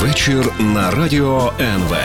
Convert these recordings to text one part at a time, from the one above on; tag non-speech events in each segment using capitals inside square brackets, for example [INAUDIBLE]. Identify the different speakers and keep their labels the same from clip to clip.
Speaker 1: Вечір на радіо НВ.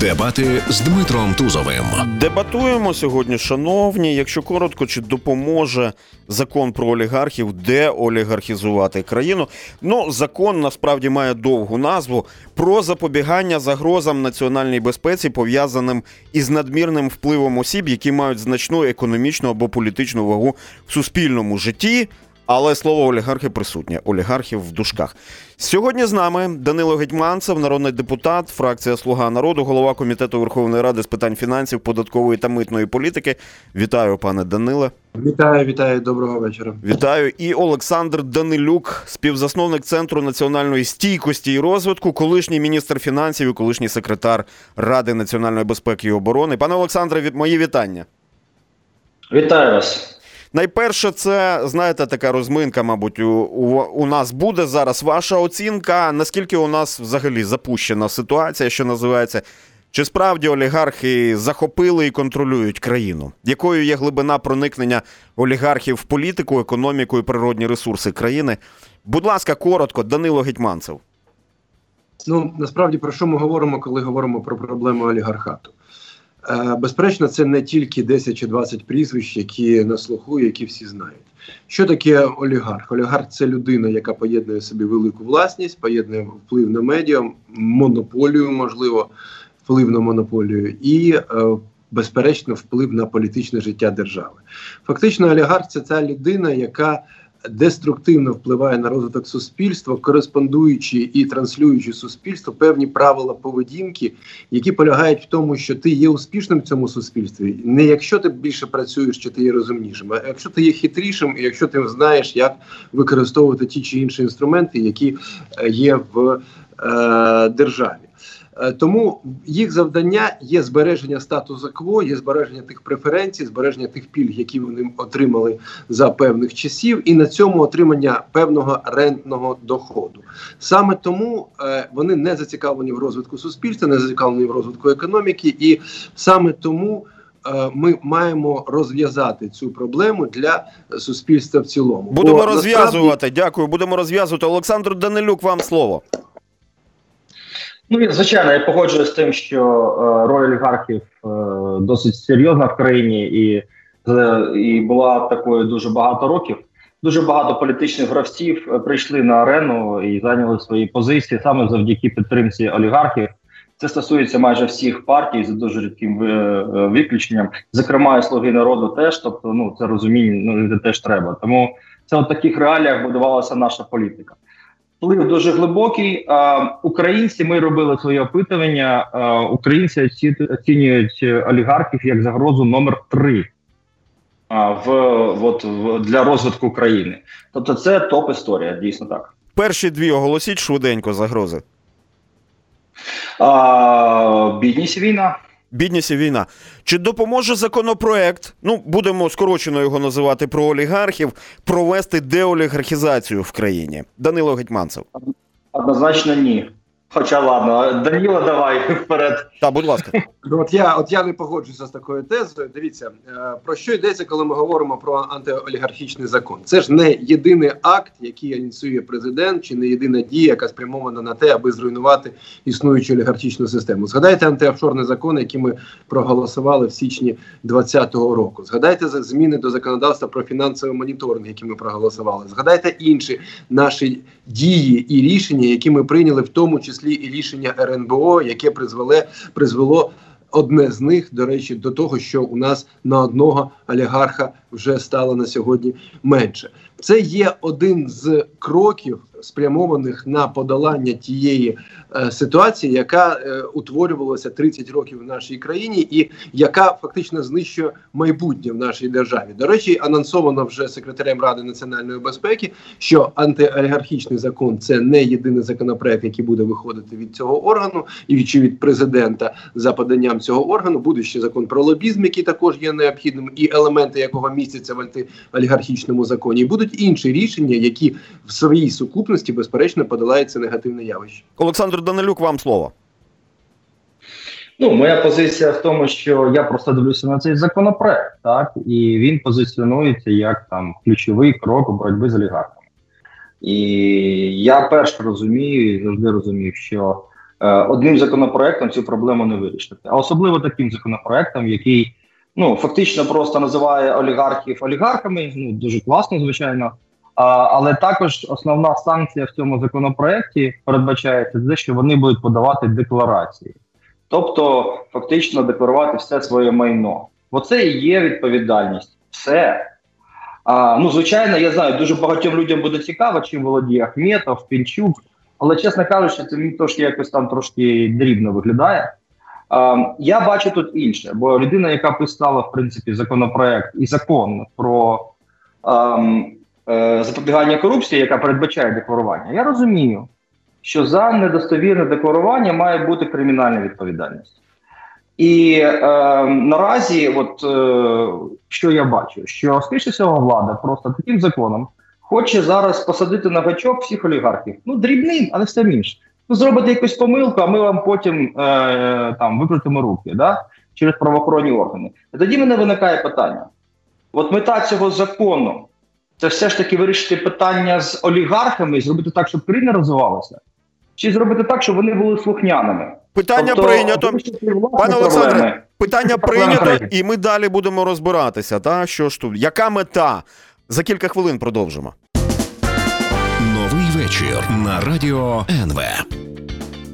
Speaker 1: Дебати з Дмитром Тузовим.
Speaker 2: Дебатуємо сьогодні, шановні. Якщо коротко, чи допоможе закон про олігархів, де олігархізувати країну? Ну, закон насправді має довгу назву про запобігання загрозам національній безпеці, пов'язаним із надмірним впливом осіб, які мають значну економічну або політичну вагу в суспільному житті. Але слово олігархи присутнє. Олігархів в дужках. Сьогодні з нами Данило Гетьманцев, народний депутат, фракція Слуга народу, голова комітету Верховної Ради з питань фінансів, податкової та митної політики. Вітаю, пане Даниле.
Speaker 3: Вітаю, вітаю, доброго вечора.
Speaker 2: Вітаю. І Олександр Данилюк, співзасновник Центру національної стійкості і розвитку, колишній міністр фінансів і колишній секретар Ради національної безпеки і оборони. Пане Олександре, від мої вітання.
Speaker 4: Вітаю вас.
Speaker 2: Найперше, це знаєте, така розминка, мабуть, у, у, у нас буде зараз. Ваша оцінка, наскільки у нас взагалі запущена ситуація, що називається, чи справді олігархи захопили і контролюють країну? Якою є глибина проникнення олігархів в політику, економіку і природні ресурси країни? Будь ласка, коротко, Данило Гетьманцев.
Speaker 3: Ну насправді про що ми говоримо, коли говоримо про проблему олігархату? Е, безперечно, це не тільки 10 чи 20 прізвищ, які на слуху, які всі знають. Що таке олігарх? Олігарх це людина, яка поєднує собі велику власність, поєднує вплив на медіа, монополію, можливо, вплив на монополію і, е, безперечно, вплив на політичне життя держави. Фактично, олігарх це ця людина, яка деструктивно впливає на розвиток суспільства, кореспондуючи і транслюючи суспільству певні правила поведінки, які полягають в тому, що ти є успішним в цьому суспільстві, не якщо ти більше працюєш, чи ти є розумнішим, а якщо ти є хитрішим, і якщо ти знаєш, як використовувати ті чи інші інструменти, які е, є в державі. Е, тому їх завдання є збереження статусу кво, є збереження тих преференцій, збереження тих пільг, які вони отримали за певних часів, і на цьому отримання певного рентного доходу. Саме тому е, вони не зацікавлені в розвитку суспільства, не зацікавлені в розвитку економіки, і саме тому. Е, ми маємо розв'язати цю проблему для суспільства в цілому.
Speaker 2: Будемо Бо, розв'язувати. Насправді... Дякую. Будемо розв'язувати. Олександр Данилюк, вам слово.
Speaker 4: Ну, звичайно, я погоджуюся з тим, що е, роль олігархів е, досить серйозна в країні і е, і була такою дуже багато років. Дуже багато політичних гравців е, прийшли на арену і зайняли свої позиції саме завдяки підтримці олігархів. Це стосується майже всіх партій за дуже рідким е, виключенням, зокрема і слуги народу. Теж тобто, ну це розуміння ну теж треба. Тому це в таких реаліях будувалася наша політика. Вплив дуже глибокий. Українці ми робили своє опитування. Українці оцінюють олігархів як загрозу номер три в от для розвитку країни. Тобто, це топ історія, дійсно так.
Speaker 2: Перші дві оголосіть швиденько загрози.
Speaker 4: А, Бідність війна.
Speaker 2: Бідність і війна. Чи допоможе законопроект? Ну будемо скорочено його називати про олігархів, провести деолігархізацію в країні? Данило Гетьманцев.
Speaker 4: Однозначно, ні. Хоча ладно, Даніло, давай [LAUGHS] вперед.
Speaker 2: Так, будь ласка.
Speaker 3: Ну, от я от я не погоджуюся з такою тезою. Дивіться, е, про що йдеться, коли ми говоримо про антиолігархічний закон. Це ж не єдиний акт, який ініціює президент, чи не єдина дія, яка спрямована на те, аби зруйнувати існуючу олігархічну систему. Згадайте антиофшорний закон, який ми проголосували в січні 2020 року. Згадайте зміни до законодавства про фінансовий моніторинг, які ми проголосували. Згадайте інші наші дії і рішення, які ми прийняли, в тому числі і рішення РНБО, яке призвело призвело. Одне з них, до речі, до того, що у нас на одного олігарха вже стало на сьогодні менше. Це є один з кроків спрямованих на подолання тієї е, ситуації, яка е, утворювалася 30 років в нашій країні, і яка фактично знищує майбутнє в нашій державі. До речі, анонсовано вже секретарем ради національної безпеки, що антиолігархічний закон це не єдиний законопроект, який буде виходити від цього органу, і чи від президента за поданням цього органу. Буде ще закон про лобізм, який також є необхідним, і елементи якого містяться в антиолігархічному законі. І будуть інші рішення, які в своїй сукупності безперечно подолається негативне явище.
Speaker 2: Олександр Данилюк, вам слово.
Speaker 4: Ну, моя позиція в тому, що я просто дивлюся на цей законопроект, так і він позиціонується як там ключовий крок у боротьбі з олігархами. І я перш розумію і завжди розумів, що е, одним законопроектом цю проблему не вирішити, а особливо таким законопроектом, який ну фактично просто називає олігархів олігархами. Ну дуже класно, звичайно. А, але також основна санкція в цьому законопроекті передбачається те, що вони будуть подавати декларації, тобто фактично декларувати все своє майно. Оце і є відповідальність. Все. А, Ну, звичайно, я знаю, дуже багатьом людям буде цікаво, чим володіє Ахметов, Пінчук, але чесно кажучи, це мені трошки якось там трошки дрібно виглядає. А, Я бачу тут інше, бо людина, яка писала в принципі законопроект і закон про а, е, запобігання корупції, яка передбачає декларування, я розумію, що за недостовірне декларування має бути кримінальна відповідальність. І е, наразі, от е, що я бачу, що скоріше всього влада просто таким законом хоче зараз посадити на гачок всіх олігархів. Ну дрібним, але все інше. Ну зробите якусь помилку, а ми вам потім е, там викрутимо руки, да? через правоохоронні органи. І тоді мене виникає питання: от мета цього закону це все ж таки вирішити питання з олігархами, зробити так, щоб країна розвивалася, чи зробити так, щоб вони були слухняними.
Speaker 2: Питання
Speaker 4: Тобто,
Speaker 2: прийнято. Пане Олександре. Питання прийнято, і ми далі будемо розбиратися. Та що ж тут? Яка мета? За кілька хвилин продовжимо.
Speaker 1: Вечір на радіо НВ.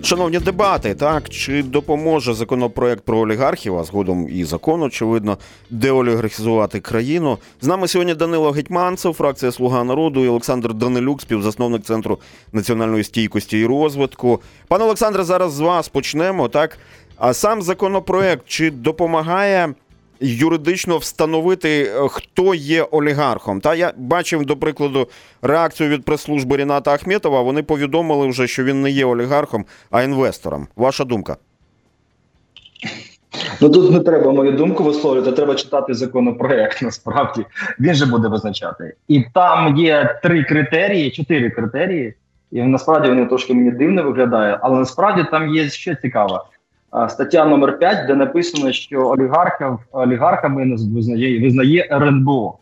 Speaker 2: Шановні дебати, так чи допоможе законопроект про олігархів, а згодом і закон, очевидно, деолігархізувати країну? З нами сьогодні Данило Гетьманцев, фракція Слуга народу і Олександр Данилюк, співзасновник центру національної стійкості і розвитку. Пане Олександре, зараз з вас почнемо. Так, а сам законопроект чи допомагає юридично встановити, е, хто є олігархом? Та я бачив, до прикладу, реакцію від прес-служби Ріната Ахметова. Вони повідомили вже, що він не є олігархом, а інвестором. Ваша думка?
Speaker 4: Ну тут не треба мою думку висловлювати, треба читати законопроект. Насправді він же буде визначати. І там є три критерії, чотири критерії. І насправді вони трошки мені дивно виглядають, але насправді там є ще цікаве. Стаття номер 5, де написано, що олігархів олігархами визнає визнає РНБО.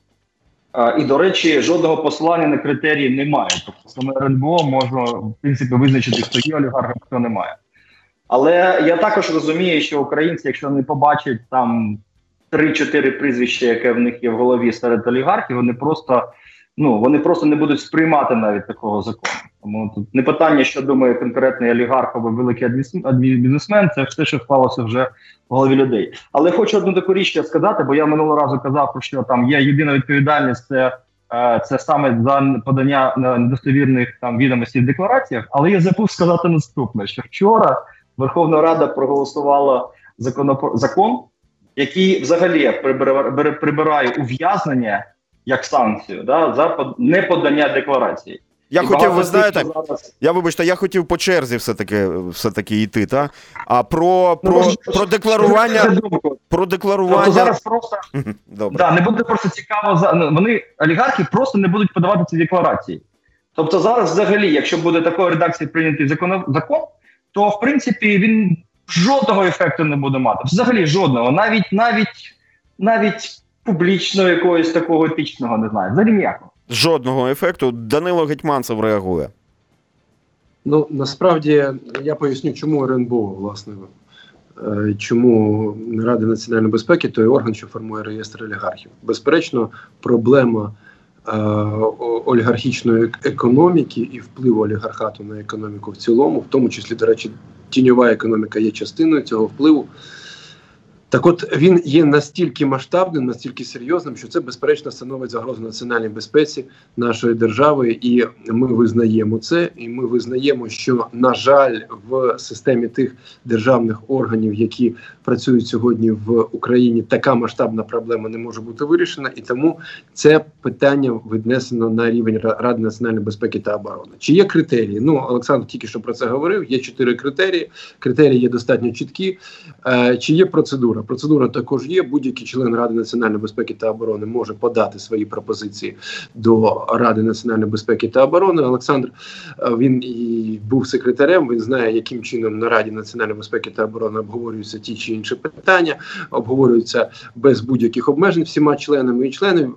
Speaker 4: І, до речі, жодного посилання на критерії немає. Тобто саме РНБО можна в принципі визначити, хто є олігархом, хто немає. Але я також розумію, що українці, якщо не побачать там 3-4 прізвища, яке в них є в голові серед олігархів, вони просто ну вони просто не будуть сприймати навіть такого закону. Тому тут не питання, що думає конкретний олігарх або великий бізнесмен, це все, що склалося вже в голові людей. Але хочу одну таку річ сказати, бо я минулого разу казав про що там є єдина відповідальність. Це е, це саме за подання недостовірних там відомостей в деклараціях. Але я забув сказати наступне: що вчора Верховна Рада проголосувала законопро- закон, який взагалі прибирає, ув'язнення як санкцію да, за под- неподання декларації.
Speaker 2: Я
Speaker 4: І
Speaker 2: хотів, ви знаєте,
Speaker 4: зараз-
Speaker 2: я вибачте, я хотів по черзі все-таки все-таки йти, та? А про,
Speaker 4: Ну,
Speaker 2: про,
Speaker 4: може,
Speaker 2: про декларування. Про
Speaker 4: Тобто
Speaker 2: декларування.
Speaker 4: зараз просто
Speaker 2: Добре.
Speaker 4: да, не буде просто цікаво ну, вони олігархи просто не будуть подавати ці декларації. Тобто, зараз, взагалі, якщо буде такої редакції прийнятий закон, закон, то в принципі він жодного ефекту не буде мати. Взагалі жодного, навіть навіть навіть публічного якогось такого етичного не знаю. Взагалі ніякого.
Speaker 2: Жодного ефекту. Данило Гетьманцев реагує.
Speaker 3: Ну насправді я поясню, чому РНБО, власне, е, чому Рада національної безпеки той орган, що формує реєстр олігархів. Безперечно, проблема е, олігархічної економіки і впливу олігархату на економіку в цілому, в тому числі, до речі, тіньова економіка є частиною цього впливу. Так от він є настільки масштабним, настільки серйозним, що це безперечно становить загрозу національній безпеці нашої держави, і ми визнаємо це. І ми визнаємо, що на жаль, в системі тих державних органів, які працюють сьогодні в Україні, така масштабна проблема не може бути вирішена, і тому це питання віднесено на рівень Ради національної безпеки та оборони. Чи є критерії? Ну Олександр тільки що про це говорив. Є чотири критерії. Критерії є достатньо чіткі. Е, чи є процедура? Процедура. Процедура також є. Будь-який член Ради національної безпеки та оборони може подати свої пропозиції до Ради національної безпеки та оборони. Олександр е, він і був секретарем. Він знає, яким чином на Раді національної безпеки та оборони обговорюються ті чи інші питання, обговорюються без будь-яких обмежень всіма членами, і члени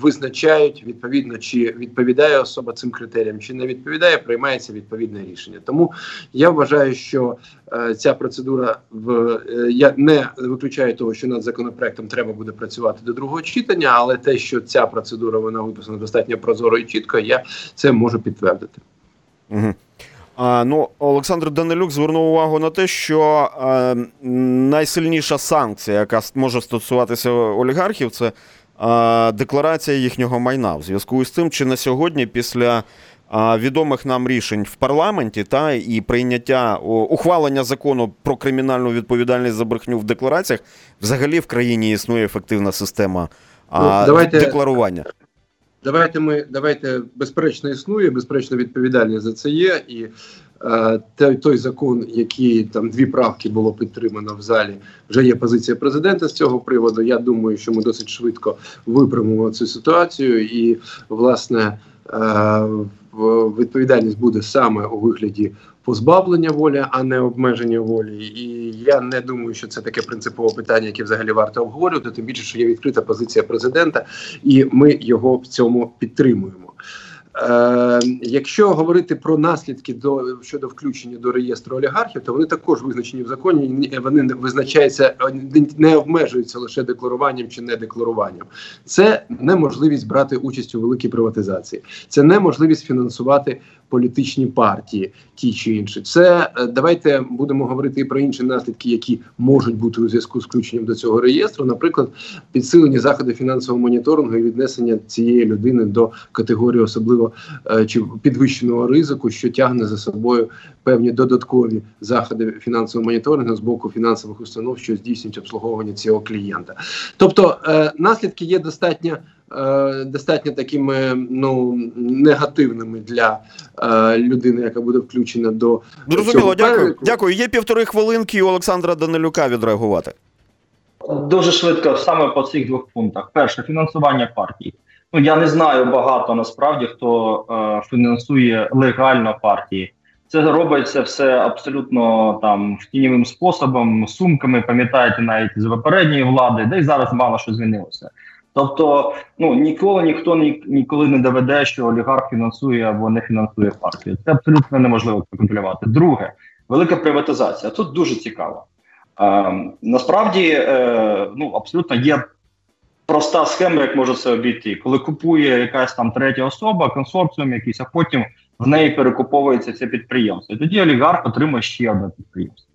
Speaker 3: визначають відповідно, чи відповідає особа цим критеріям, чи не відповідає, приймається відповідне рішення. Тому я вважаю, що е, ця процедура в е, я не виключаю того, що над законопроектом треба буде працювати до другого читання, але те, що ця процедура вона виписана достатньо прозоро і чітко, я це можу підтвердити.
Speaker 2: Угу. А, ну, Олександр Данилюк звернув увагу на те, що а, найсильніша санкція, яка може стосуватися олігархів, це а, декларація їхнього майна. В зв'язку з цим, чи на сьогодні, після відомих нам рішень в парламенті та і прийняття ухвалення закону про кримінальну відповідальність за брехню в деклараціях, взагалі в країні існує ефективна система ну, давайте... декларування.
Speaker 3: Давайте ми давайте безперечно існує, безперечно відповідальність за це є. І е, той, той закон, який там дві правки було підтримано в залі, вже є позиція президента з цього приводу. Я думаю, що ми досить швидко виправимо цю ситуацію, і власне е, відповідальність буде саме у вигляді позбавлення волі, а не обмеження волі. І я не думаю, що це таке принципове питання, яке взагалі варто обговорювати. Тим більше, що є відкрита позиція президента, і ми його в цьому підтримуємо. Е, Якщо говорити про наслідки до щодо включення до реєстру олігархів, то вони також визначені в законі. Вони не визначаються, не обмежуються лише декларуванням чи недекларуванням. Це неможливість брати участь у великій приватизації, це неможливість фінансувати політичні партії, ті чи інші. Це е, давайте будемо говорити і про інші наслідки, які можуть бути у зв'язку з включенням до цього реєстру. Наприклад, підсилені заходи фінансового моніторингу і віднесення цієї людини до категорії особливо е, чи підвищеного ризику, що тягне за собою певні додаткові заходи фінансового моніторингу з боку фінансових установ, що здійснюють обслуговування цього клієнта. Тобто е, наслідки є достатньо. Е, достатньо такими ну негативними для е, людини, яка буде включена до
Speaker 2: зрозуміло. Дякую. Дякую. Є півтори хвилинки у Олександра Данилюка відреагувати.
Speaker 4: Дуже швидко саме по цих двох пунктах. Перше фінансування партії. Ну я не знаю багато насправді хто е, фінансує легально партії. Це робиться все абсолютно там втінівим способом, сумками. Пам'ятаєте, навіть з попередньої влади, де й зараз мало що змінилося. Тобто, ну ніколи ніхто ні, ніколи не доведе, що олігарх фінансує або не фінансує партію. Це абсолютно неможливо контролювати. Друге, велика приватизація. Тут дуже цікаво. Е, насправді, е, ну абсолютно є проста схема, як може це обійти, коли купує якась там третя особа, консорціум якийсь, а потім в неї перекуповується це підприємство. І тоді олігарх отримує ще одне підприємство.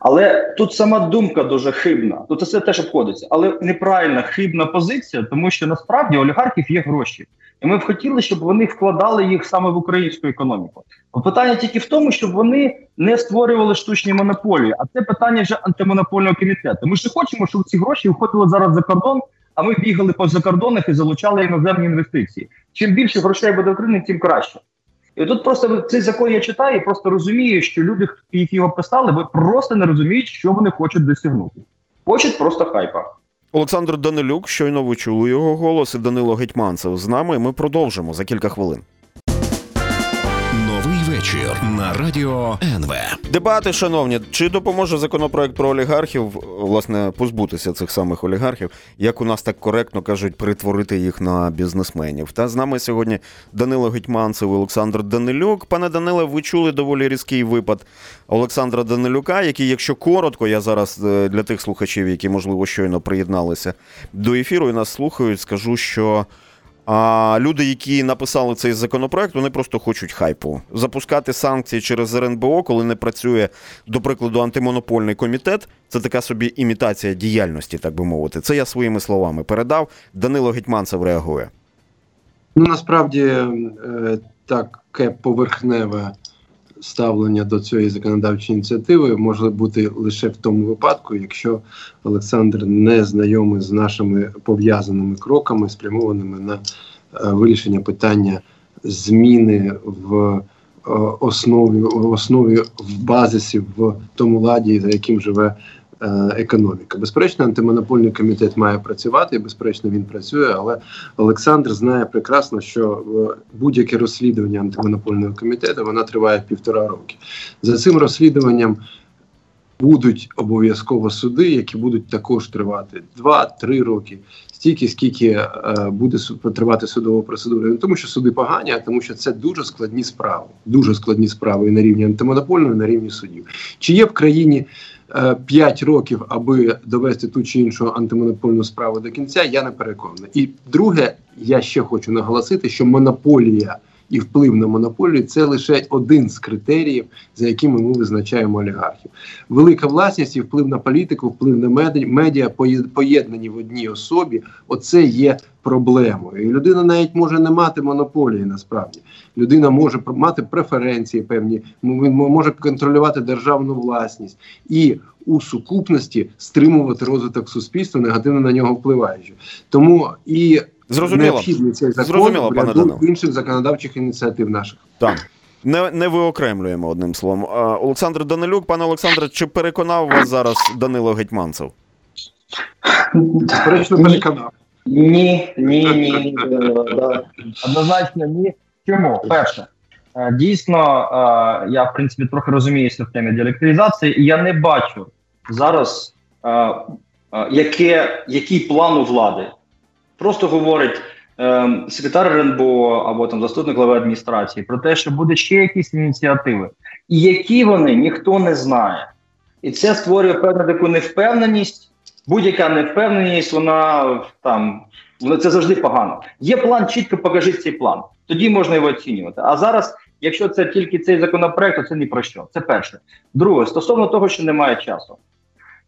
Speaker 4: Але тут сама думка дуже хибна. Тут все теж обходиться, але неправильна хибна позиція, тому що насправді олігархів є гроші, і ми б хотіли, щоб вони вкладали їх саме в українську економіку. Питання тільки в тому, щоб вони не створювали штучні монополії. А це питання вже антимонопольного комітету. Ми ж хочемо, щоб ці гроші входили зараз за кордон. А ми бігали по закордонах і залучали іноземні інвестиції. Чим більше грошей буде в Україні, тим краще. І тут просто цей закон я читаю і просто розумію, що люди, які його писали, ви просто не розуміють, що вони хочуть досягнути. Хочуть просто хайпа.
Speaker 2: Олександр Данилюк, щойно ви чули його голос, і Данило Гетьманцев з нами. Ми продовжимо за кілька хвилин
Speaker 1: вечір на радіо НВ.
Speaker 2: Дебати, шановні, чи допоможе законопроект про олігархів власне позбутися цих самих олігархів, як у нас так коректно кажуть, перетворити їх на бізнесменів? Та з нами сьогодні Данило Гетьманцев, Олександр Данилюк. Пане Даниле, ви чули доволі різкий випад Олександра Данилюка, який, якщо коротко, я зараз е, для тих слухачів, які можливо щойно приєдналися до ефіру і нас слухають, скажу, що. А люди, які написали цей законопроект, вони просто хочуть хайпу. Запускати санкції через РНБО, коли не працює, до прикладу, антимонопольний комітет. Це така собі імітація діяльності, так би мовити. Це я своїми словами передав. Данило Гетьманцев реагує.
Speaker 3: Ну насправді е, таке поверхневе ставлення до цієї законодавчої ініціативи може бути лише в тому випадку, якщо Олександр не знайомий з нашими пов'язаними кроками, спрямованими на е, вирішення питання зміни в е, основі в основі в базисі в тому ладі, за яким живе економіка. Безперечно, антимонопольний комітет має працювати, і безперечно, він працює. Але Олександр знає прекрасно, що будь-яке розслідування антимонопольного комітету вона триває півтора роки. За цим розслідуванням будуть обов'язково суди, які будуть також тривати 2-3 роки, стільки скільки е, буде тривати судова процедура. Не тому, що суди погані, а тому, що це дуже складні справи, дуже складні справи і на рівні антимонопольного, і на рівні судів. Чи є в країні? 5 е, років, аби довести ту чи іншу антимонопольну справу до кінця, я не переконаний. І друге, я ще хочу наголосити, що монополія і вплив на монополію це лише один з критеріїв, за якими ми визначаємо олігархів. Велика власність і вплив на політику, вплив на медіа поєднані в одній особі. Оце є проблемою. І людина навіть може не мати монополії. Насправді людина може мати преференції певні, може контролювати державну власність і у сукупності стримувати розвиток суспільства, негативно на нього впливаючи. Тому і
Speaker 2: Зрозуміло.
Speaker 3: цей закон
Speaker 2: Зрозуміло, пане Данило.
Speaker 3: інших законодавчих ініціатив наших.
Speaker 2: Так. Не не виокремлюємо одним словом. Олександр Данилюк, пане Олександре, чи переконав вас зараз Данило Гетьманцев?
Speaker 3: Безперечно, переконав.
Speaker 4: Ні, ні, ні. Однозначно ні. Чому? Перше, е, дійсно, е, я в принципі трохи розуміюся в темі діалектилізації, і я не бачу зараз, е, яке, який план у влади просто говорить е, секретар РНБО або там заступник глави адміністрації про те, що буде ще якісь ініціативи, і які вони ніхто не знає, і це створює певну таку невпевненість. Будь-яка невпевненість, вона там це завжди погано. Є план, чітко покажіть цей план. Тоді можна його оцінювати. А зараз, якщо це тільки цей законопроект, то це ні про що. Це перше. Друге, стосовно того, що немає часу.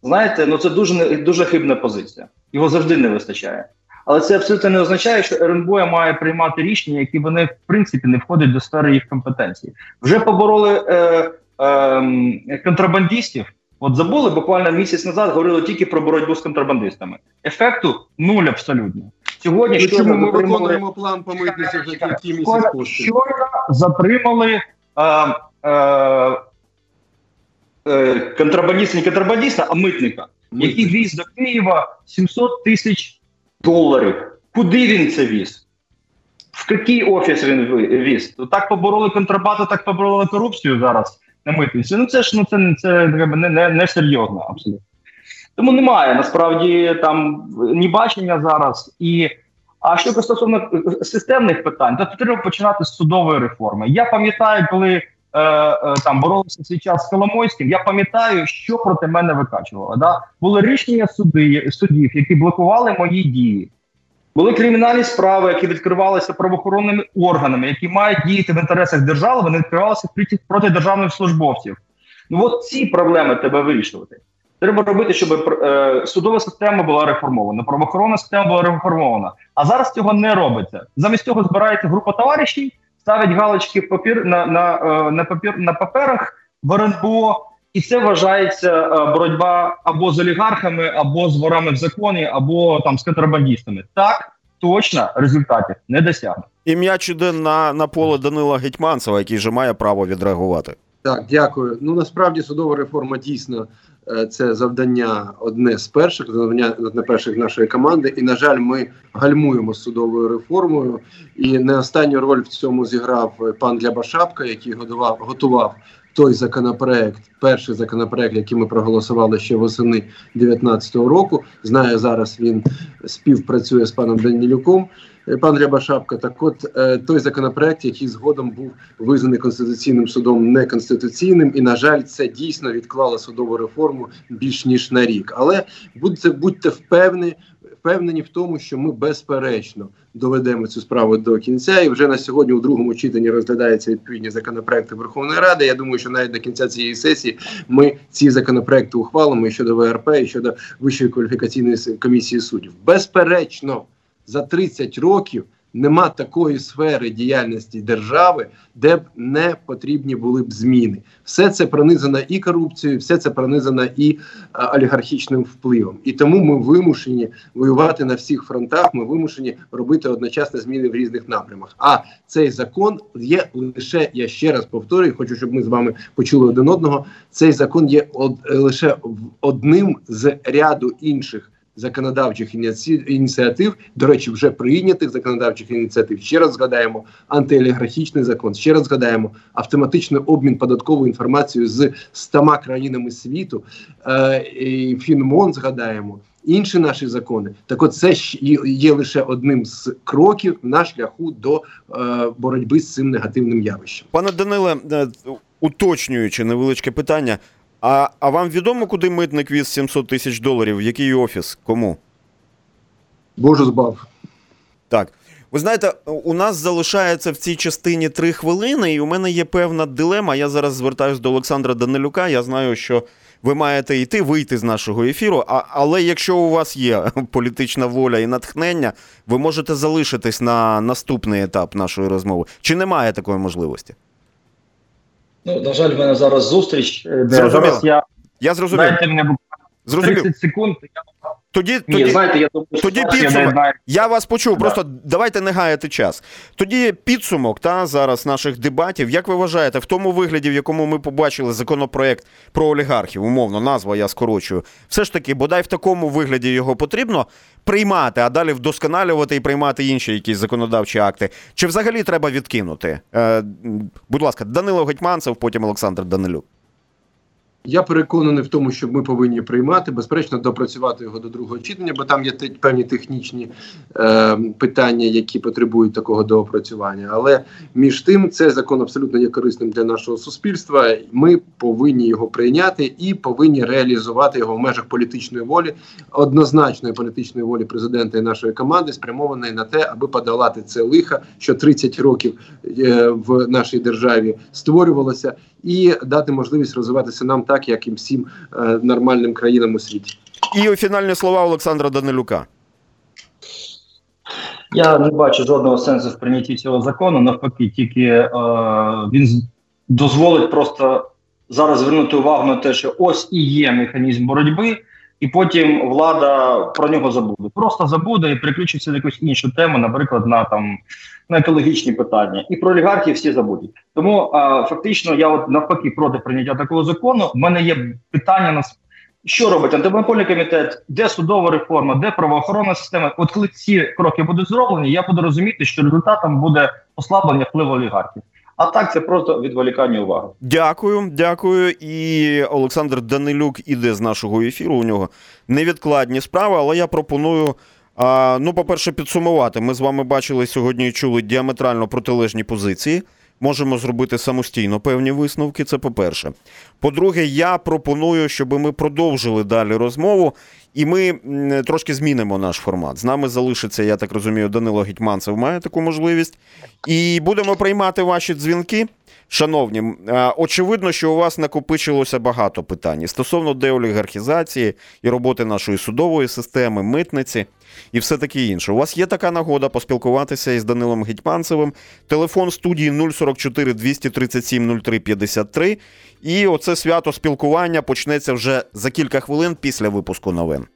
Speaker 4: Знаєте, ну це дуже дуже хибна позиція. Його завжди не вистачає. Але це абсолютно не означає, що РНБО має приймати рішення, які вони в принципі не входять до сфери їх компетенції. Вже побороли е, е, контрабандистів. От забули буквально місяць назад говорили тільки про боротьбу з контрабандистами. Ефекту нуль абсолютно.
Speaker 3: Сьогодні що ми затримали... виконуємо план по митниці вже кілька місяць
Speaker 4: Щойно затримали е, е, е, контрабандиста, не контрабандиста, а митника, Митник. який віз до Києва 700 тисяч доларів. Куди він це віз? В який офіс він віз? Так побороли контрабанду, так побороли корупцію зараз на митниці. Ну це ж ну це, це не, не, не серйозно абсолютно. Тому немає насправді там ні бачення зараз. І а що стосовно системних питань, то потрібно починати з судової реформи. Я пам'ятаю, коли Е, е, там боролися свій час з Коломойським. Я пам'ятаю, що проти мене викачувало. Да? Були рішення суди, судів, які блокували мої дії. Були кримінальні справи, які відкривалися правоохоронними органами, які мають діяти в інтересах держави, вони відкривалися проти державних службовців. Ну от ці проблеми треба вирішувати. Треба робити, щоб е, судова система була реформована, правоохоронна система була реформована. А зараз цього не робиться. Замість цього збирається група товаришів, ставить галочки в папір на на, е, на папір на паперах в РНБО, і це вважається е, боротьба або з олігархами, або з ворами в законі, або там з контрабандистами. Так точно результатів не досягне.
Speaker 2: І м'яч іде на, на поле Данила Гетьманцева, який же має право відреагувати.
Speaker 3: Так, дякую. Ну насправді судова реформа дійсно це завдання одне з перших, завдання одне перших нашої команди. І на жаль, ми гальмуємо судовою реформою. І не останню роль в цьому зіграв пан Длябашапка, який годував готував той законопроект, перший законопроект, який ми проголосували ще восени 2019 року. Знаю, зараз він співпрацює з паном Данілюком. Е, пан Рябошапка, так от е, той законопроект, який згодом був визнаний конституційним судом неконституційним, і на жаль, це дійсно відклало судову реформу більш ніж на рік. Але будьте будьте впевнені. Впевнені в тому, що ми безперечно доведемо цю справу до кінця, і вже на сьогодні у другому читанні розглядаються відповідні законопроекти Верховної Ради. Я думаю, що навіть до кінця цієї сесії ми ці законопроекти ухвалимо і щодо ВРП, і щодо вищої кваліфікаційної комісії суддів. Безперечно за 30 років нема такої сфери діяльності держави, де б не потрібні були б зміни. Все це пронизано і корупцією, все це пронизано і а, олігархічним впливом. І тому ми вимушені воювати на всіх фронтах. Ми вимушені робити одночасно зміни в різних напрямах. А цей закон є лише я ще раз повторюю, хочу, щоб ми з вами почули один одного. Цей закон є од, лише одним з ряду інших законодавчих ініці- ініціатив, до речі, вже прийнятих законодавчих ініціатив. Ще раз згадаємо антиолігархічний закон. Ще раз згадаємо автоматичний обмін податковою інформацією з 100 країнами світу. Е, Фінмон згадаємо. Інші наші закони, так от це є лише одним з кроків на шляху до е, боротьби з цим негативним явищем.
Speaker 2: Пане Даниле, е, уточнюючи невеличке питання. А, а вам відомо, куди митник віз 700 тисяч доларів? В який офіс? Кому?
Speaker 3: Боже збав.
Speaker 2: Так. Ви знаєте, у нас залишається в цій частині три хвилини, і у мене є певна дилема. Я зараз звертаюся до Олександра Данилюка. Я знаю, що ви маєте йти, вийти з нашого ефіру. А, але якщо у вас є [LAUGHS] політична воля і натхнення, ви можете залишитись на наступний етап нашої розмови. Чи немає такої можливості?
Speaker 4: Ну, на жаль, в мене зараз зустріч, е, де
Speaker 2: Зрозуміло.
Speaker 4: зараз я
Speaker 2: Я зрозумів.
Speaker 4: дайте мені буквально
Speaker 2: Зрозумів.
Speaker 4: 30 секунд. Я...
Speaker 2: Тоді,
Speaker 4: Ні,
Speaker 2: тоді,
Speaker 4: знаєте, я думаю, що
Speaker 2: тоді
Speaker 4: зараз я
Speaker 2: підсумок.
Speaker 4: доєднаю.
Speaker 2: Я вас почув,
Speaker 4: Да.
Speaker 2: просто давайте не гаяти час. Тоді підсумок та зараз наших дебатів. Як ви вважаєте, в тому вигляді, в якому ми побачили законопроект про олігархів, умовно, назва я скорочую, все ж таки, бодай в такому вигляді його потрібно приймати, а далі вдосконалювати і приймати інші якісь законодавчі акти. Чи взагалі треба відкинути? Е, будь ласка, Данило Гетьманцев, потім Олександр Данилюк.
Speaker 3: Я переконаний в тому, що ми повинні приймати, безперечно, допрацювати його до другого читання, бо там є те- певні технічні е, питання, які потребують такого доопрацювання. Але між тим, цей закон абсолютно є корисним для нашого суспільства. Ми повинні його прийняти і повинні реалізувати його в межах політичної волі, однозначної політичної волі президента і нашої команди, спрямованої на те, аби подолати це лихо, що 30 років е, в нашій державі створювалося, і дати можливість розвиватися нам так, як і всім е, нормальним країнам у світі.
Speaker 2: І фінальні слова Олександра Данилюка.
Speaker 4: Я не бачу жодного сенсу в прийнятті цього закону. Навпаки, тільки е, він дозволить просто зараз звернути увагу на те, що ось і є механізм боротьби, і потім влада про нього забуде. Просто забуде і переключиться на якусь іншу тему, наприклад, на там на екологічні питання. І про олігархів всі забудуть. Тому е, фактично я от навпаки проти прийняття такого закону. У мене є питання на що робить антимонопольний комітет, де судова реформа, де правоохоронна система? От коли ці кроки будуть зроблені, я буду розуміти, що результатом буде послаблення впливу олігархів. А так це просто відволікання уваги.
Speaker 2: Дякую, дякую. І Олександр Данилюк іде з нашого ефіру. У нього невідкладні справи, але я пропоную. А, ну, по-перше, підсумувати. Ми з вами бачили сьогодні і чули діаметрально протилежні позиції. Можемо зробити самостійно певні висновки. Це по-перше. По-друге, я пропоную, щоб ми продовжили далі розмову, і ми трошки змінимо наш формат. З нами залишиться, я так розумію, Данило Гетьманцев має таку можливість. І будемо приймати ваші дзвінки. Шановні, очевидно, що у вас накопичилося багато питань стосовно деолігархізації і роботи нашої судової системи, митниці і все таке інше. У вас є така нагода поспілкуватися із Данилом Гетьманцевим. Телефон студії 044 237 03 53. І оце свято спілкування почнеться вже за кілька хвилин після випуску новин.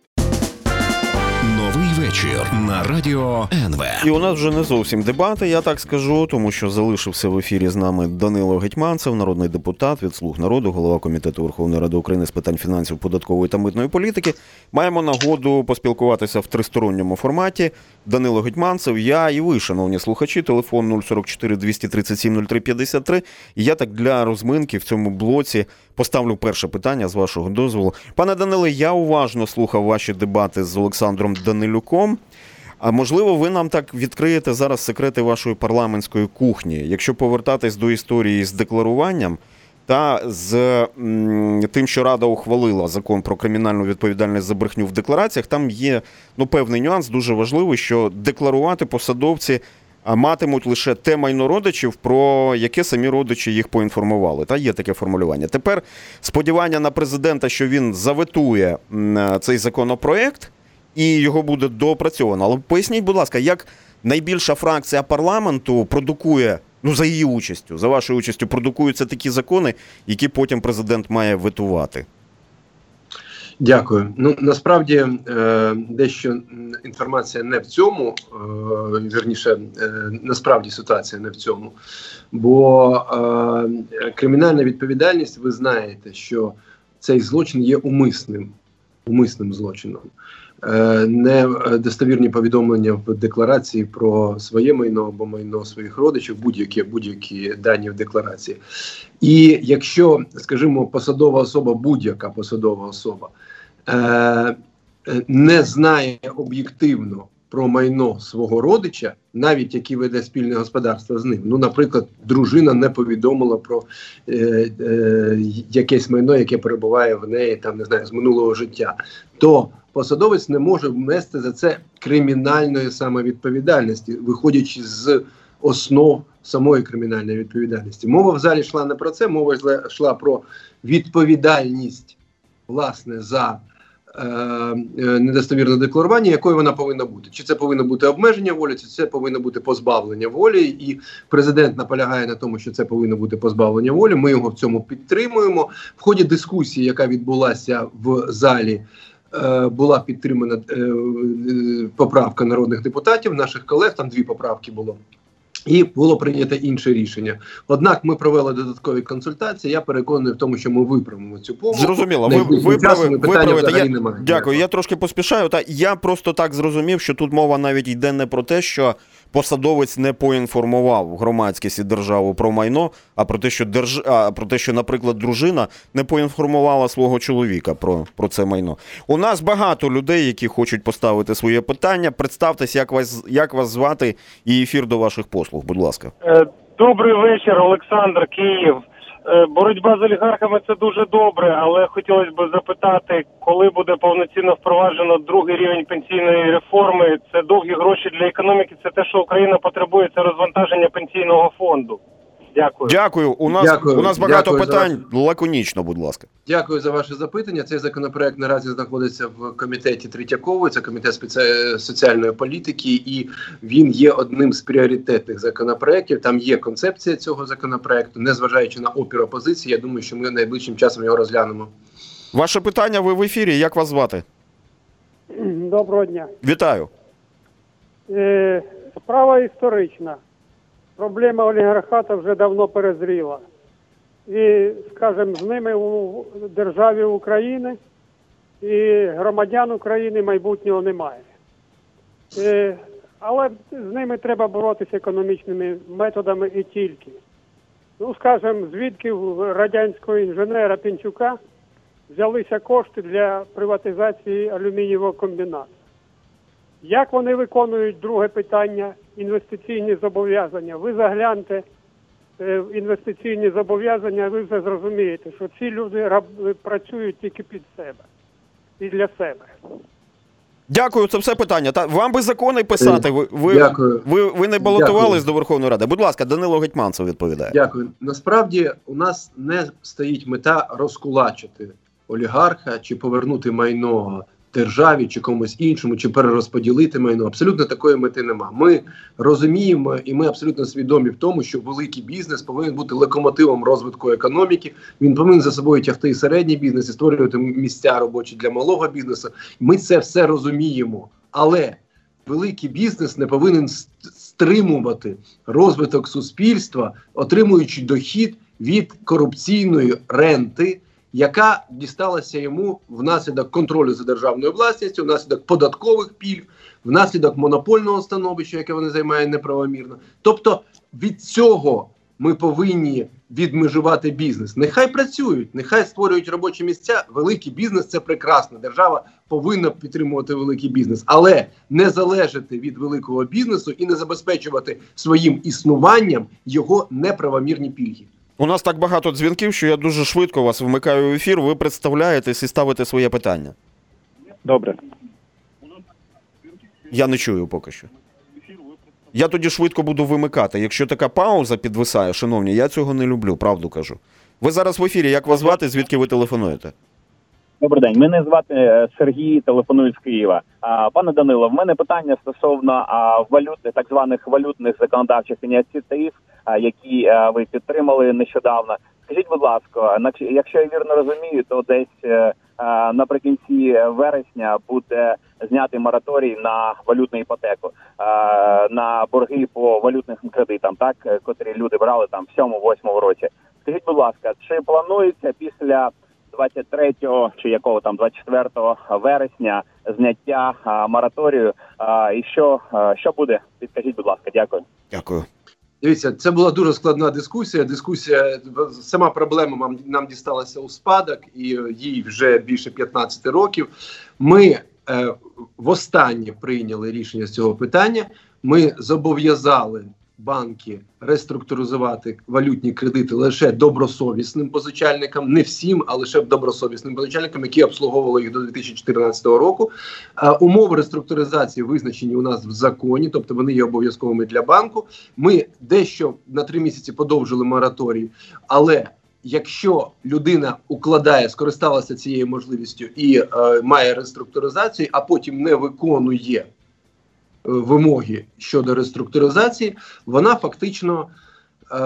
Speaker 1: Вечір на радіо НВ.
Speaker 2: І у нас вже не зовсім дебати, я так скажу, тому що залишився в ефірі з нами Данило Гетьманцев, народний депутат від слуг народу, голова комітету Верховної Ради України з питань фінансів, податкової та митної політики. Маємо нагоду поспілкуватися в тристоронньому форматі. Данило Гетьманцев, я і ви, шановні слухачі, телефон 044 237 03 53. І я так для розминки в цьому блоці поставлю перше питання з вашого дозволу. Пане Даниле, я уважно слухав ваші дебати з Олександром Данилюком. А можливо, ви нам так відкриєте зараз секрети вашої парламентської кухні, якщо повертатись до історії з декларуванням та з тим, що Рада ухвалила закон про кримінальну відповідальність за брехню в деклараціях, там є ну, певний нюанс, дуже важливий, що декларувати посадовці а, матимуть лише те майно родичів, про яке самі родичі їх поінформували. Та є таке формулювання. Тепер сподівання на президента, що він заветує цей законопроект і його буде доопрацьовано. Але поясніть, будь ласка, як найбільша фракція парламенту продукує, ну за її участю, за вашою участю, продукуються такі закони, які потім президент має ветувати.
Speaker 3: Дякую. Ну насправді е, дещо інформація не в цьому, е, вірніше, е, насправді ситуація не в цьому. Бо е, кримінальна відповідальність, ви знаєте, що цей злочин є умисним, умисним злочином. Е, не е, повідомлення в декларації про своє майно або майно своїх родичів, будь-які будь-які дані в декларації. І якщо, скажімо, посадова особа, будь-яка посадова особа е, не знає об'єктивно про майно свого родича, навіть який веде спільне господарство з ним. Ну, наприклад, дружина не повідомила про е, е, якесь майно, яке перебуває в неї там, не знаю, з минулого життя, то посадовець не може внести за це кримінальної самовідповідальності, виходячи з основ самої кримінальної відповідальності. Мова в залі йшла не про це, мова йшла- про відповідальність власне за недостовірне декларування, якою вона повинна бути. Чи це повинно бути обмеження волі, чи це повинно бути позбавлення волі. І президент наполягає на тому, що це повинно бути позбавлення волі. Ми його в цьому підтримуємо. В ході дискусії, яка відбулася в залі. е, Була підтримана е, е, поправка народних депутатів, наших колег. Там дві поправки було. І було прийнято інше рішення. Однак ми провели додаткові консультації. Я переконаний в тому, що ми виправимо цю помилку.
Speaker 2: Зрозуміло, ви виправи, виправите. Я,
Speaker 3: немає.
Speaker 2: дякую. Я трошки поспішаю. Та я просто так зрозумів, що тут мова навіть йде не про те, що посадовець не поінформував громадськість і державу про майно, а про те, що держ... а про те, що, наприклад, дружина не поінформувала свого чоловіка про, про це майно. У нас багато людей, які хочуть поставити своє питання. Представтесь, як вас як вас звати, і ефір до ваших послуг. Будь ласка.
Speaker 5: Е, Добрий вечір, Олександр Київ. Е, Боротьба з олігархами це дуже добре, але хотілося б запитати, коли буде повноцінно впроваджено другий рівень пенсійної реформи. Це довгі гроші для економіки. Це те, що Україна потребує, це розвантаження пенсійного фонду. Дякую.
Speaker 2: Дякую. У нас
Speaker 3: Дякую.
Speaker 2: у нас багато
Speaker 3: Дякую за
Speaker 2: питань. Лаконічно, будь ласка.
Speaker 3: Дякую за ваше запитання. Цей законопроект наразі знаходиться в комітеті Третьякової, це комітет спеці- соціальної політики, і він є одним з пріоритетних законопроєктів. Там є концепція цього законопроекту, незважаючи на опір опозиції. Я думаю, що ми найближчим часом його розглянемо.
Speaker 2: Ваше питання, ви в ефірі. Як вас звати?
Speaker 6: Доброго дня.
Speaker 2: Вітаю.
Speaker 6: Е, справа історична. Проблема олігархата вже давно перезріла. І, скажімо, з ними у державі України і громадян України майбутнього немає. Е, але з ними треба боротися економічними методами і тільки. Ну, скажімо, звідки в радянського інженера Пінчука взялися кошти для приватизації алюмінієвого комбінату. Як вони виконують друге питання інвестиційні зобов'язання? Ви загляньте е, в інвестиційні зобов'язання, ви вже зрозумієте, що ці люди працюють тільки під себе і для себе.
Speaker 2: Дякую, це все питання. Та вам би закони писати. Ви ви,
Speaker 3: Дякую.
Speaker 2: ви, ви не балотувались
Speaker 3: Дякую.
Speaker 2: до Верховної Ради. Будь ласка, Данило Гетьманцев відповідає.
Speaker 3: Дякую. Насправді у нас не стоїть мета розкулачити олігарха чи повернути майно державі чи комусь іншому, чи перерозподілити майно. Абсолютно такої мети нема. Ми розуміємо і ми абсолютно свідомі в тому, що великий бізнес повинен бути локомотивом розвитку економіки. Він повинен за собою тягти і середній бізнес і створювати місця робочі для малого бізнесу. Ми це все розуміємо, але великий бізнес не повинен стримувати розвиток суспільства, отримуючи дохід від корупційної ренти, яка дісталася йому внаслідок контролю за державною власністю, внаслідок податкових пільг, внаслідок монопольного становища, яке вони займають неправомірно. Тобто від цього ми повинні відмежувати бізнес. Нехай працюють, нехай створюють робочі місця. Великий бізнес це прекрасно. Держава повинна підтримувати великий бізнес, але не залежати від великого бізнесу і не забезпечувати своїм існуванням його неправомірні пільги.
Speaker 2: У нас так багато дзвінків, що я дуже швидко вас вмикаю в ефір. Ви представляєтесь і ставите своє питання.
Speaker 5: Добре.
Speaker 2: Я не чую поки що. Я тоді швидко буду вимикати. Якщо така пауза підвисає, шановні, я цього не люблю, правду кажу. Ви зараз в ефірі. Як вас звати? Звідки ви телефонуєте?
Speaker 7: Добрий день. Мене звати е, Сергій. Телефоную з Києва. А, Пане Данило, в мене питання стосовно а, валют, так званих валютних законодавчих ініціатив, які ви підтримали нещодавно. Скажіть, будь ласка, якщо я вірно розумію, то десь е, наприкінці вересня буде знятий мораторій на валютну іпотеку, на борги по валютним кредитам, так котрі люди брали там в 7-8 році. Скажіть, будь ласка, чи планується після 23 чи якого там 24 вересня зняття мораторію? І що, що буде? Підкажіть, будь ласка, дякую.
Speaker 2: Дякую.
Speaker 3: Дивіться, це була дуже складна дискусія. Дискусія сама проблема нам, дісталася у спадок, і їй вже більше 15 років. Ми е, востаннє прийняли рішення з цього питання. Ми зобов'язали банки реструктуризувати валютні кредити лише добросовісним позичальникам, не всім, а лише добросовісним позичальникам, які обслуговували їх до 2014 року. Е, умови реструктуризації визначені у нас в законі, тобто вони є обов'язковими для банку. Ми дещо на три місяці подовжили мораторій, але якщо людина укладає, скористалася цією можливістю і е, має реструктуризацію, а потім не виконує вимоги щодо реструктуризації, вона фактично е,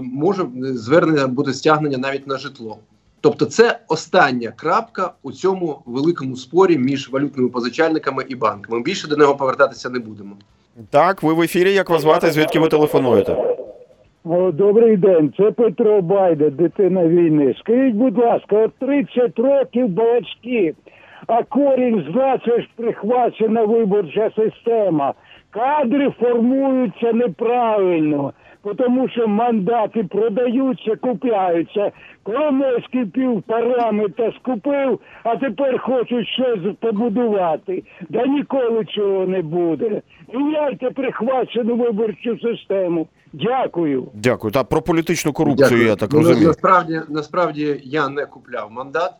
Speaker 3: може звернення буде стягнення навіть на житло. Тобто, це остання крапка у цьому великому спорі між валютними позичальниками і банками. Більше до нього повертатися не будемо.
Speaker 2: Так, ви в ефірі. Як вас звати? Звідки ви телефонуєте?
Speaker 8: О, добрий день, це Петро Байде, дитина війни. Скажіть, будь ласка, от 30 років балачки, а корінь з нас це ж прихвачена виборча система. Кадри формуються неправильно, тому що мандати продаються, купляються. Коломойський пів парламента скупив, а тепер хочуть щось побудувати. Да ніколи цього не буде. Міняйте прихвачену виборчу систему. Дякую.
Speaker 2: Дякую. Та про політичну корупцію,
Speaker 3: Дякую.
Speaker 2: я так
Speaker 3: Ну,
Speaker 2: розумію.
Speaker 3: Насправді, насправді я не купляв мандат,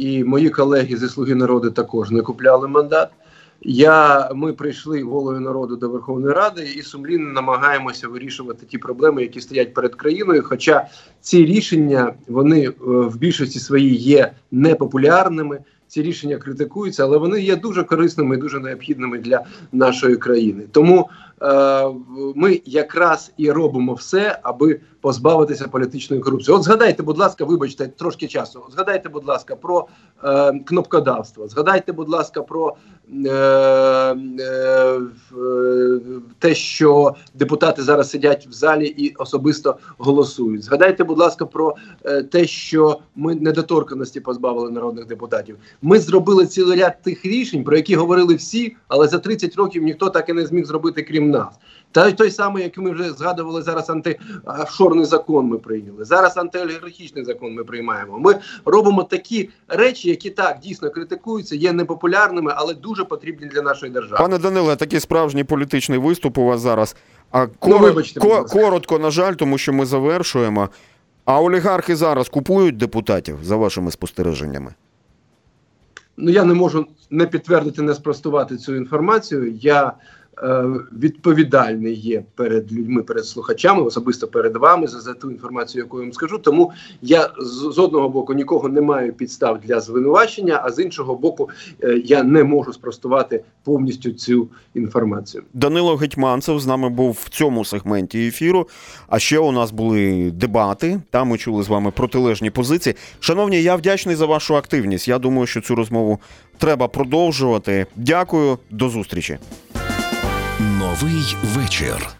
Speaker 3: і мої колеги зі Слуги народу також не купляли мандат. Я, ми прийшли волею народу до Верховної Ради і сумлінно намагаємося вирішувати ті проблеми, які стоять перед країною. Хоча ці рішення вони е, в більшості своїй є непопулярними. Ці рішення критикуються, але вони є дуже корисними і дуже необхідними для нашої країни. Тому ми якраз і робимо все, аби позбавитися політичної корупції. От згадайте, будь ласка, вибачте трошки часу. Згадайте, будь ласка, про е, кнопкодавство. Згадайте, будь ласка, про е, е, те, що депутати зараз сидять в залі і особисто голосують. Згадайте, будь ласка, про е, те, що ми недоторканості позбавили народних депутатів. Ми зробили цілий ряд тих рішень, про які говорили всі, але за 30 років ніхто так і не зміг зробити, крім нас. Та й той самий, який ми вже згадували зараз, антиофшорний закон ми прийняли. Зараз антиолігархічний закон ми приймаємо. Ми робимо такі речі, які так дійсно критикуються, є непопулярними, але дуже потрібні для нашої держави.
Speaker 2: Пане Даниле, такий справжній політичний виступ у вас зараз. А
Speaker 3: Ну, вибачте,
Speaker 2: ко- коротко, на жаль, тому що ми завершуємо. А олігархи зараз купують депутатів за вашими спостереженнями?
Speaker 3: Ну я не можу не підтвердити, не спростувати цю інформацію. Я відповідальний є перед людьми, перед слухачами, особисто перед вами за, за ту інформацію, яку я вам скажу. Тому я з, з одного боку нікого не маю підстав для звинувачення, а з іншого боку, е, я не можу спростувати повністю цю інформацію.
Speaker 2: Данило Гетьманцев з нами був в цьому сегменті ефіру. А ще у нас були дебати. Там ми чули з вами протилежні позиції. Шановні, я вдячний за вашу активність. Я думаю, що цю розмову треба продовжувати. Дякую, до зустрічі.
Speaker 1: Новий вечір.